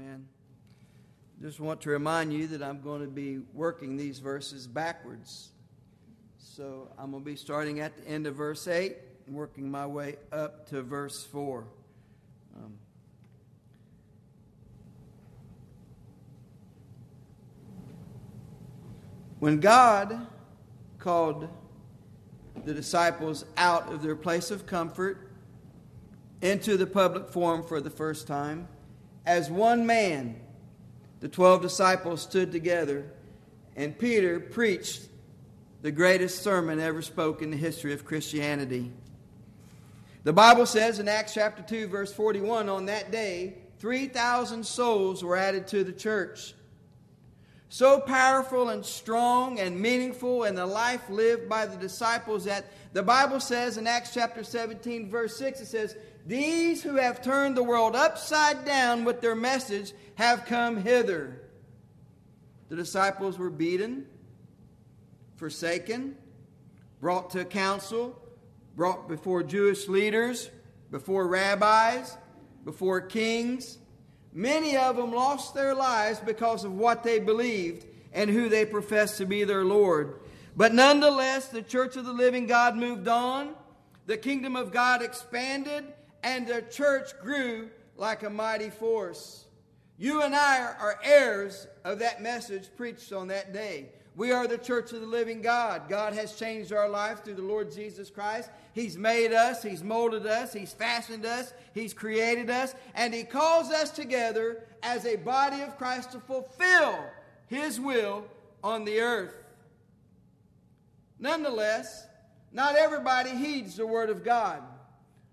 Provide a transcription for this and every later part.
Amen. Just want to remind you that I'm going to be working these verses backwards. So I'm going to be starting at the end of verse 8 working my way up to verse 4. Um, when God called the disciples out of their place of comfort into the public forum for the first time, as one man, the 12 disciples stood together, and Peter preached the greatest sermon ever spoken in the history of Christianity. The Bible says in Acts chapter 2, verse 41, on that day, 3,000 souls were added to the church. So powerful and strong and meaningful in the life lived by the disciples that the Bible says in Acts chapter 17, verse 6, it says, These who have turned the world upside down with their message have come hither. The disciples were beaten, forsaken, brought to council, brought before Jewish leaders, before rabbis, before kings. Many of them lost their lives because of what they believed and who they professed to be their Lord. But nonetheless, the church of the living God moved on, the kingdom of God expanded, and the church grew like a mighty force. You and I are heirs of that message preached on that day. We are the church of the living God. God has changed our life through the Lord Jesus Christ. He's made us, He's molded us, He's fashioned us, He's created us, and He calls us together as a body of Christ to fulfill His will on the earth. Nonetheless, not everybody heeds the Word of God.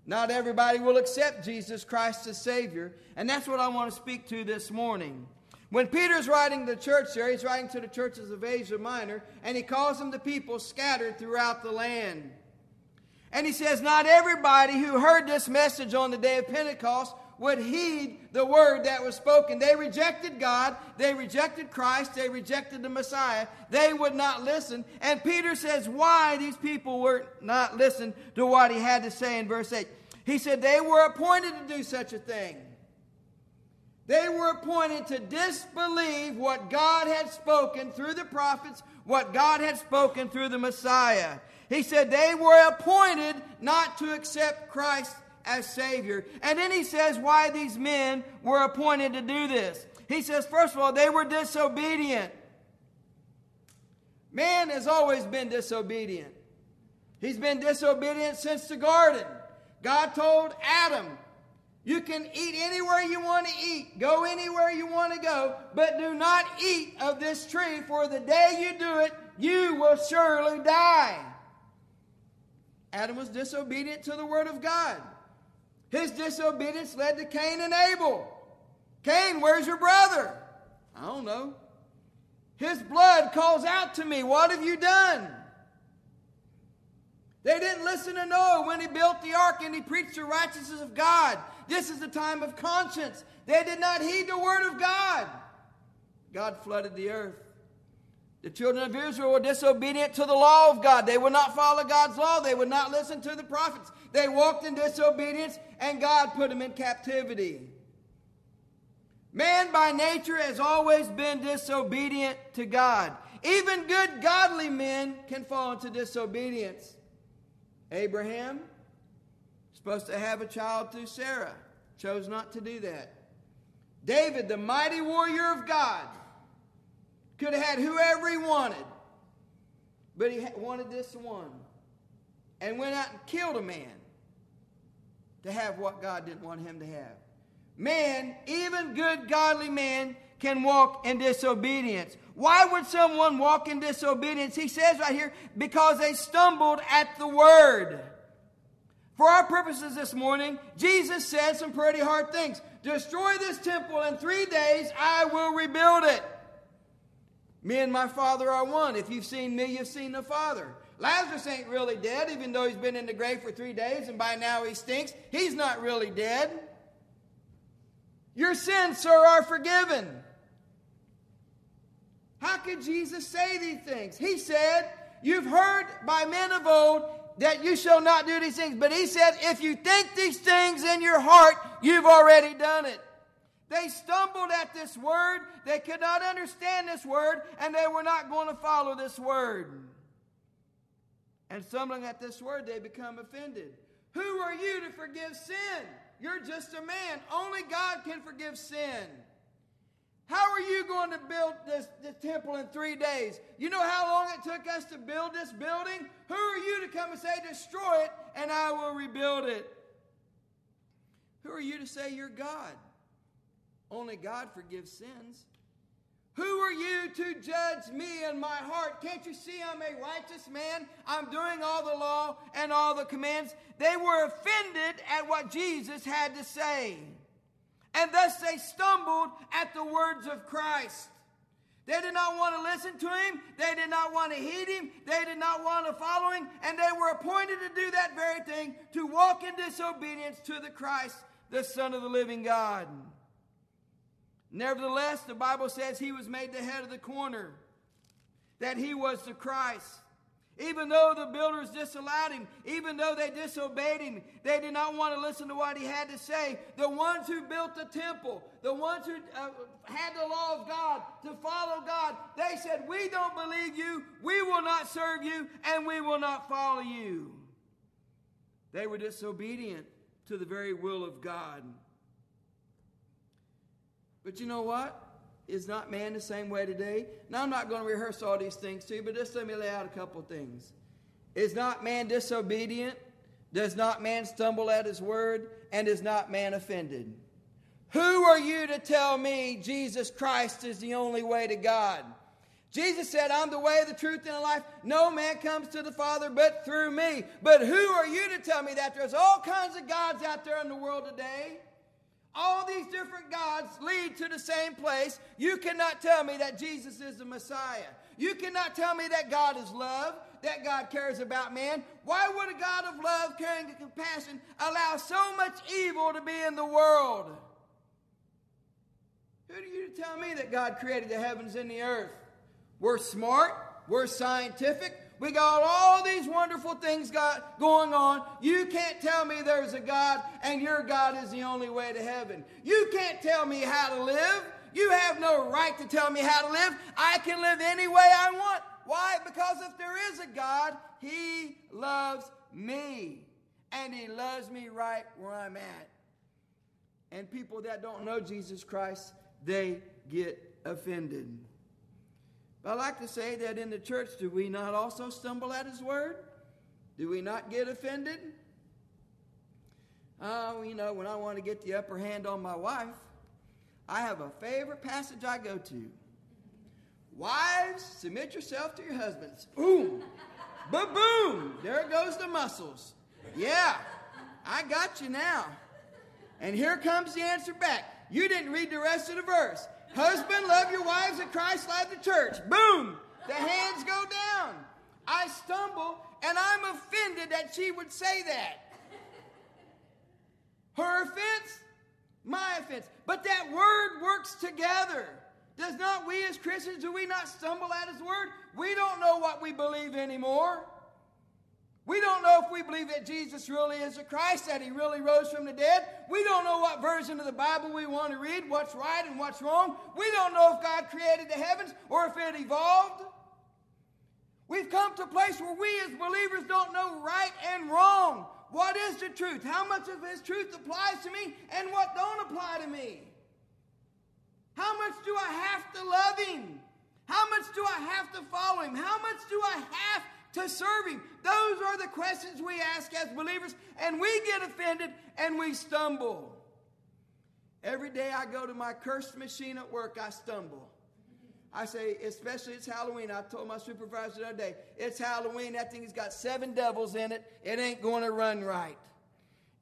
Not everybody will accept Jesus Christ as Savior. And that's what I want to speak to this morning. When Peter's writing to the church there, he's writing to the churches of Asia Minor, and he calls them the people scattered throughout the land. And he says, Not everybody who heard this message on the day of Pentecost would heed the word that was spoken. They rejected God, they rejected Christ, they rejected the Messiah. They would not listen. And Peter says why these people were not listen to what he had to say in verse 8. He said they were appointed to do such a thing. They were appointed to disbelieve what God had spoken through the prophets, what God had spoken through the Messiah. He said they were appointed not to accept Christ as Savior. And then he says why these men were appointed to do this. He says, first of all, they were disobedient. Man has always been disobedient. He's been disobedient since the garden. God told Adam, You can eat anywhere you want to eat, go anywhere you want to go, but do not eat of this tree, for the day you do it, you will surely die. Adam was disobedient to the word of God. His disobedience led to Cain and Abel. Cain, where's your brother? I don't know. His blood calls out to me. What have you done? They didn't listen to Noah when he built the ark and he preached the righteousness of God. This is the time of conscience. They did not heed the word of God. God flooded the earth. The children of Israel were disobedient to the law of God. They would not follow God's law. They would not listen to the prophets. They walked in disobedience, and God put them in captivity. Man by nature has always been disobedient to God. Even good, godly men can fall into disobedience. Abraham, supposed to have a child through Sarah, chose not to do that. David, the mighty warrior of God, could have had whoever he wanted, but he wanted this one and went out and killed a man to have what God didn't want him to have. Man, even good, godly man, can walk in disobedience. Why would someone walk in disobedience? He says right here, because they stumbled at the word. For our purposes this morning, Jesus said some pretty hard things. Destroy this temple in three days, I will rebuild it. Me and my Father are one. If you've seen me, you've seen the Father. Lazarus ain't really dead, even though he's been in the grave for three days and by now he stinks. He's not really dead. Your sins, sir, are forgiven. How could Jesus say these things? He said, You've heard by men of old that you shall not do these things. But he said, If you think these things in your heart, you've already done it. They stumbled at this word. They could not understand this word, and they were not going to follow this word. And stumbling at this word, they become offended. Who are you to forgive sin? You're just a man. Only God can forgive sin. How are you going to build this, this temple in three days? You know how long it took us to build this building? Who are you to come and say, destroy it, and I will rebuild it? Who are you to say you're God? Only God forgives sins. Who are you to judge me and my heart? Can't you see I'm a righteous man? I'm doing all the law and all the commands. They were offended at what Jesus had to say. And thus they stumbled at the words of Christ. They did not want to listen to him. They did not want to heed him. They did not want to follow him. And they were appointed to do that very thing to walk in disobedience to the Christ, the Son of the living God. Nevertheless, the Bible says he was made the head of the corner, that he was the Christ. Even though the builders disallowed him, even though they disobeyed him, they did not want to listen to what he had to say. The ones who built the temple, the ones who uh, had the law of God to follow God, they said, We don't believe you, we will not serve you, and we will not follow you. They were disobedient to the very will of God. But you know what? Is not man the same way today? Now, I'm not going to rehearse all these things to you, but just let me lay out a couple of things. Is not man disobedient? Does not man stumble at his word? And is not man offended? Who are you to tell me Jesus Christ is the only way to God? Jesus said, I'm the way, the truth, and the life. No man comes to the Father but through me. But who are you to tell me that? There's all kinds of gods out there in the world today. All these different gods lead to the same place. You cannot tell me that Jesus is the Messiah. You cannot tell me that God is love, that God cares about man. Why would a God of love, caring, and compassion allow so much evil to be in the world? Who are you to tell me that God created the heavens and the earth? We're smart, we're scientific, we got all these wonderful things got going on. You can't tell me there's a God and your God is the only way to heaven. You can't tell me how to live. You have no right to tell me how to live. I can live any way I want. Why? Because if there is a God, He loves me. And He loves me right where I'm at. And people that don't know Jesus Christ, they get offended. But I like to say that in the church, do we not also stumble at His Word? Do we not get offended? Oh, you know, when I want to get the upper hand on my wife, I have a favorite passage I go to. Wives, submit yourself to your husbands. Boom. Ba boom. There goes the muscles. Yeah, I got you now. And here comes the answer back. You didn't read the rest of the verse. Husband, love your wives and Christ loved the church. Boom! The hands go down. I stumble and I'm offended that she would say that. Her offense, my offense. But that word works together. Does not we as Christians, do we not stumble at his word? We don't know what we believe anymore. We don't know if we believe that Jesus really is the Christ, that he really rose from the dead. We don't know what version of the Bible we want to read, what's right and what's wrong. We don't know if God created the heavens or if it evolved. We've come to a place where we as believers don't know right and wrong. What is the truth? How much of his truth applies to me and what don't apply to me? How much do I have to love him? How much do I have to follow him? How much do I have to serve Him? Those are the questions we ask as believers, and we get offended and we stumble. Every day I go to my cursed machine at work, I stumble. I say, especially it's Halloween. I told my supervisor the other day, it's Halloween. That thing's got seven devils in it. It ain't going to run right.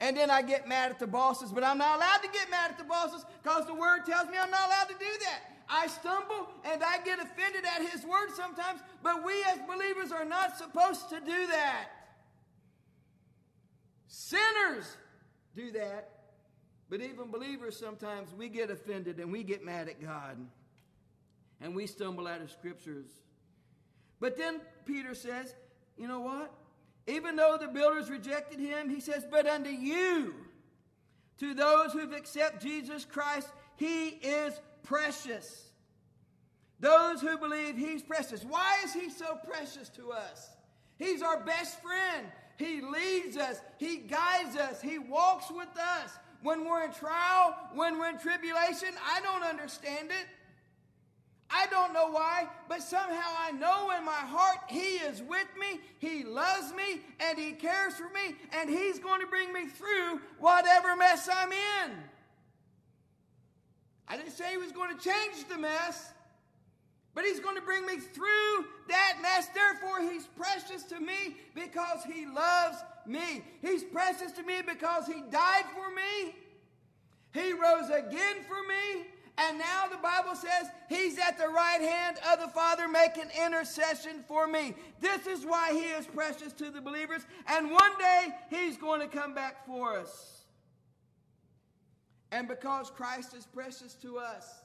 And then I get mad at the bosses, but I'm not allowed to get mad at the bosses because the word tells me I'm not allowed to do that. I stumble and I get offended at his word sometimes, but we as believers are not supposed to do that. Sinners do that, but even believers sometimes we get offended and we get mad at God and we stumble out of scriptures. But then Peter says, you know what? Even though the builders rejected him, he says, but unto you, to those who've accepted Jesus Christ, He is precious. Those who believe He's precious. Why is He so precious to us? He's our best friend. He leads us, He guides us, He walks with us. When we're in trial, when we're in tribulation, I don't understand it. I don't know why, but somehow I know in my heart He is with me, He loves me, and He cares for me, and He's going to bring me through whatever mess I'm in. I didn't say He was going to change the mess, but He's going to bring me through that mess. Therefore, He's precious to me because He loves me. He's precious to me because He died for me, He rose again for me. And now the Bible says he's at the right hand of the Father making intercession for me. This is why he is precious to the believers. And one day he's going to come back for us. And because Christ is precious to us,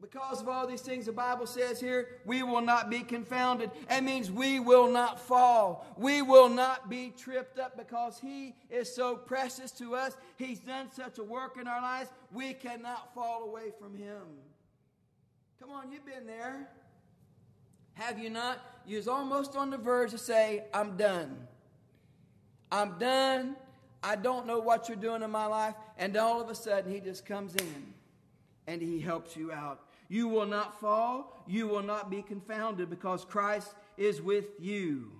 because of all these things the Bible says here, we will not be confounded. That means we will not fall. We will not be tripped up because He is so precious to us. He's done such a work in our lives, we cannot fall away from Him. Come on, you've been there. Have you not? You was almost on the verge to say, I'm done. I'm done. I don't know what you're doing in my life. And all of a sudden, He just comes in and He helps you out. You will not fall. You will not be confounded because Christ is with you.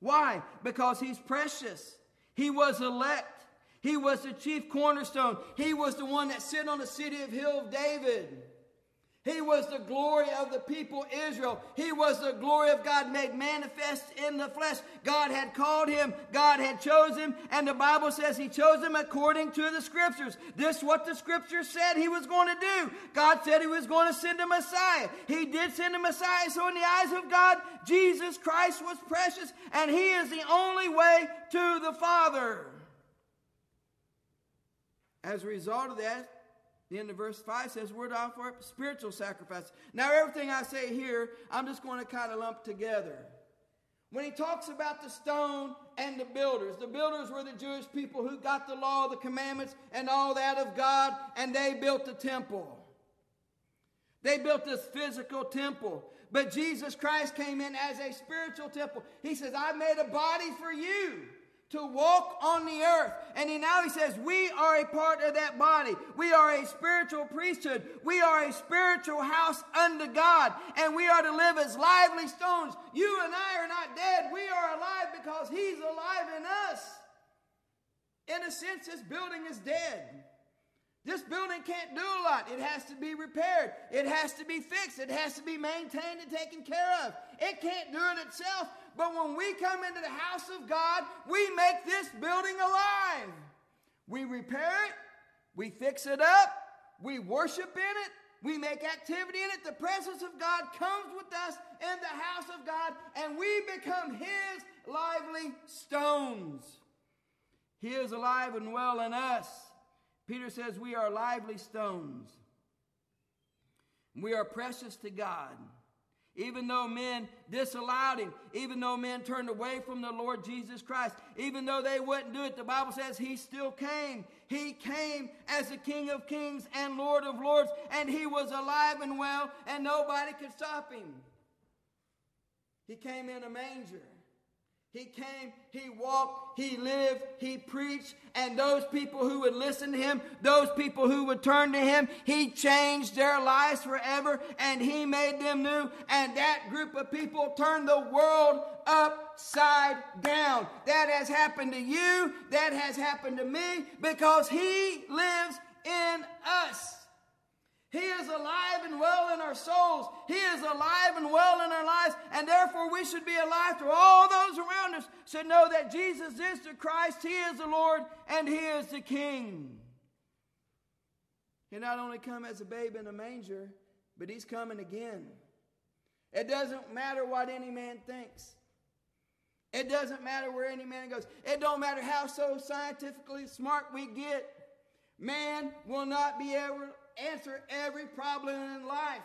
Why? Because he's precious. He was elect. He was the chief cornerstone. He was the one that sit on the city of hill of David. He was the glory of the people Israel. He was the glory of God made manifest in the flesh. God had called him, God had chosen him, and the Bible says he chose him according to the scriptures. This what the scriptures said he was going to do. God said he was going to send a Messiah. He did send a Messiah. So in the eyes of God, Jesus Christ was precious, and he is the only way to the Father. As a result of that, the end of verse 5 says, We're to offer spiritual sacrifice. Now, everything I say here, I'm just going to kind of lump together. When he talks about the stone and the builders, the builders were the Jewish people who got the law, the commandments, and all that of God, and they built the temple. They built this physical temple. But Jesus Christ came in as a spiritual temple. He says, I made a body for you to walk on the earth. And he, now he says, We are a part of that body. We are a spiritual priesthood. We are a spiritual house unto God. And we are to live as lively stones. You and I are not dead. We are alive because he's alive in us. In a sense, this building is dead. This building can't do a lot. It has to be repaired. It has to be fixed. It has to be maintained and taken care of. It can't do it itself. But when we come into the house of God, we make this building alive. We repair it. We fix it up. We worship in it. We make activity in it. The presence of God comes with us in the house of God, and we become His lively stones. He is alive and well in us. Peter says we are lively stones. We are precious to God. Even though men disallowed him, even though men turned away from the Lord Jesus Christ, even though they wouldn't do it, the Bible says he still came. He came as the King of Kings and Lord of Lords, and he was alive and well, and nobody could stop him. He came in a manger. He came, he walked, he lived, he preached, and those people who would listen to him, those people who would turn to him, he changed their lives forever and he made them new. And that group of people turned the world upside down. That has happened to you, that has happened to me because he lives in us. He is alive and well in our souls. He is alive and well in our lives. And therefore, we should be alive to all those around us should know that Jesus is the Christ, He is the Lord, and He is the King. He not only come as a babe in a manger, but He's coming again. It doesn't matter what any man thinks. It doesn't matter where any man goes. It don't matter how so scientifically smart we get. Man will not be able to answer every problem in life.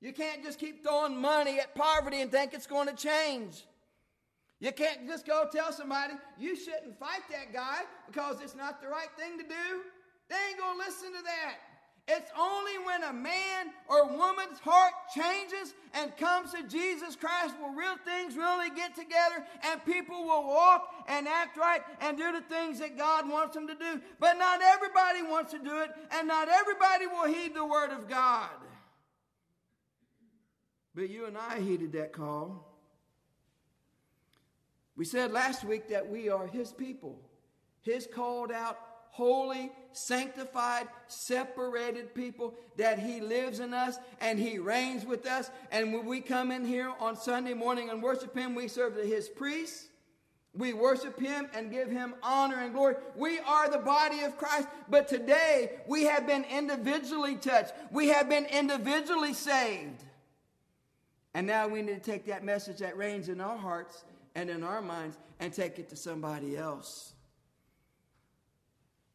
You can't just keep throwing money at poverty and think it's going to change. You can't just go tell somebody you shouldn't fight that guy because it's not the right thing to do. They ain't going to listen to that. It's only when a man or woman's heart changes and comes to Jesus Christ will real things really get together and people will walk and act right and do the things that God wants them to do. But not everybody wants to do it and not everybody will heed the word of God. But you and I heeded that call. We said last week that we are His people, His called out, holy, sanctified, separated people, that He lives in us and He reigns with us. And when we come in here on Sunday morning and worship Him, we serve His priests. We worship Him and give Him honor and glory. We are the body of Christ, but today we have been individually touched. We have been individually saved. And now we need to take that message that reigns in our hearts and in our minds and take it to somebody else.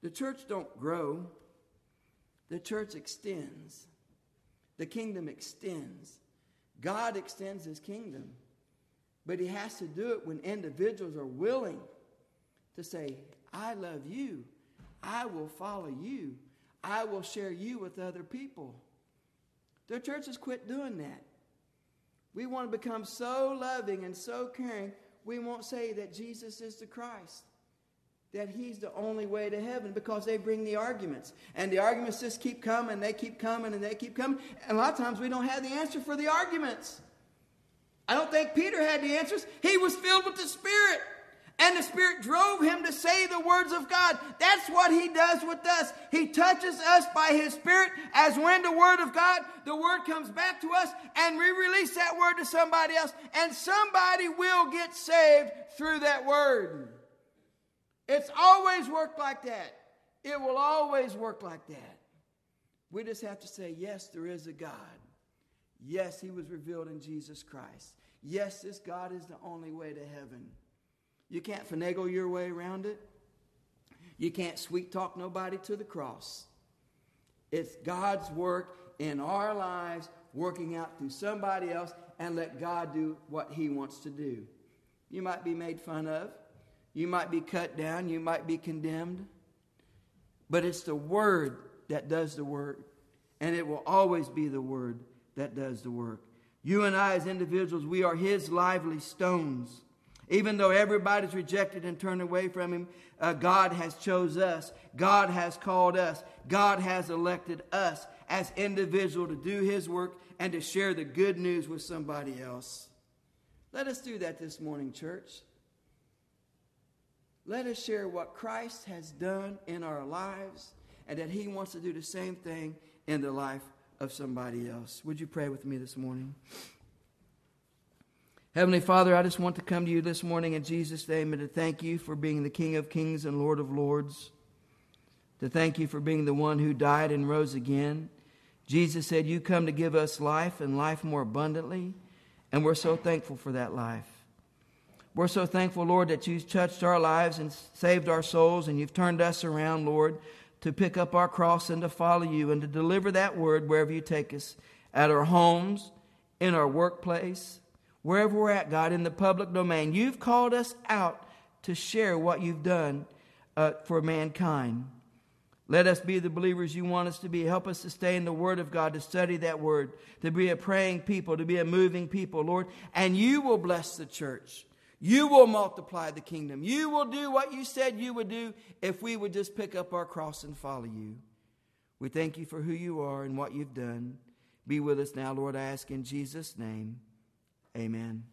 The church don't grow. The church extends. The kingdom extends. God extends his kingdom. But he has to do it when individuals are willing to say, I love you. I will follow you. I will share you with other people. The church has quit doing that. We want to become so loving and so caring, we won't say that Jesus is the Christ, that He's the only way to heaven because they bring the arguments. And the arguments just keep coming, they keep coming, and they keep coming. And a lot of times we don't have the answer for the arguments. I don't think Peter had the answers. He was filled with the Spirit. And the Spirit drove him to say the words of God. That's what He does with us. He touches us by His Spirit as when the Word of God, the Word comes back to us, and we release that Word to somebody else, and somebody will get saved through that Word. It's always worked like that. It will always work like that. We just have to say, yes, there is a God. Yes, He was revealed in Jesus Christ. Yes, this God is the only way to heaven. You can't finagle your way around it. You can't sweet talk nobody to the cross. It's God's work in our lives, working out through somebody else, and let God do what He wants to do. You might be made fun of, you might be cut down, you might be condemned, but it's the Word that does the work, and it will always be the Word that does the work. You and I, as individuals, we are His lively stones. Even though everybody's rejected and turned away from him, uh, God has chose us. God has called us. God has elected us as individual to do his work and to share the good news with somebody else. Let us do that this morning, church. Let us share what Christ has done in our lives and that he wants to do the same thing in the life of somebody else. Would you pray with me this morning? Heavenly Father, I just want to come to you this morning in Jesus' name and to thank you for being the King of kings and Lord of lords. To thank you for being the one who died and rose again. Jesus said, You come to give us life and life more abundantly. And we're so thankful for that life. We're so thankful, Lord, that you've touched our lives and saved our souls, and you've turned us around, Lord, to pick up our cross and to follow you and to deliver that word wherever you take us at our homes, in our workplace, wherever we're at, God, in the public domain. You've called us out to share what you've done uh, for mankind. Let us be the believers you want us to be. Help us to stay in the Word of God, to study that Word, to be a praying people, to be a moving people, Lord. And you will bless the church. You will multiply the kingdom. You will do what you said you would do if we would just pick up our cross and follow you. We thank you for who you are and what you've done. Be with us now, Lord, I ask in Jesus' name. Amen.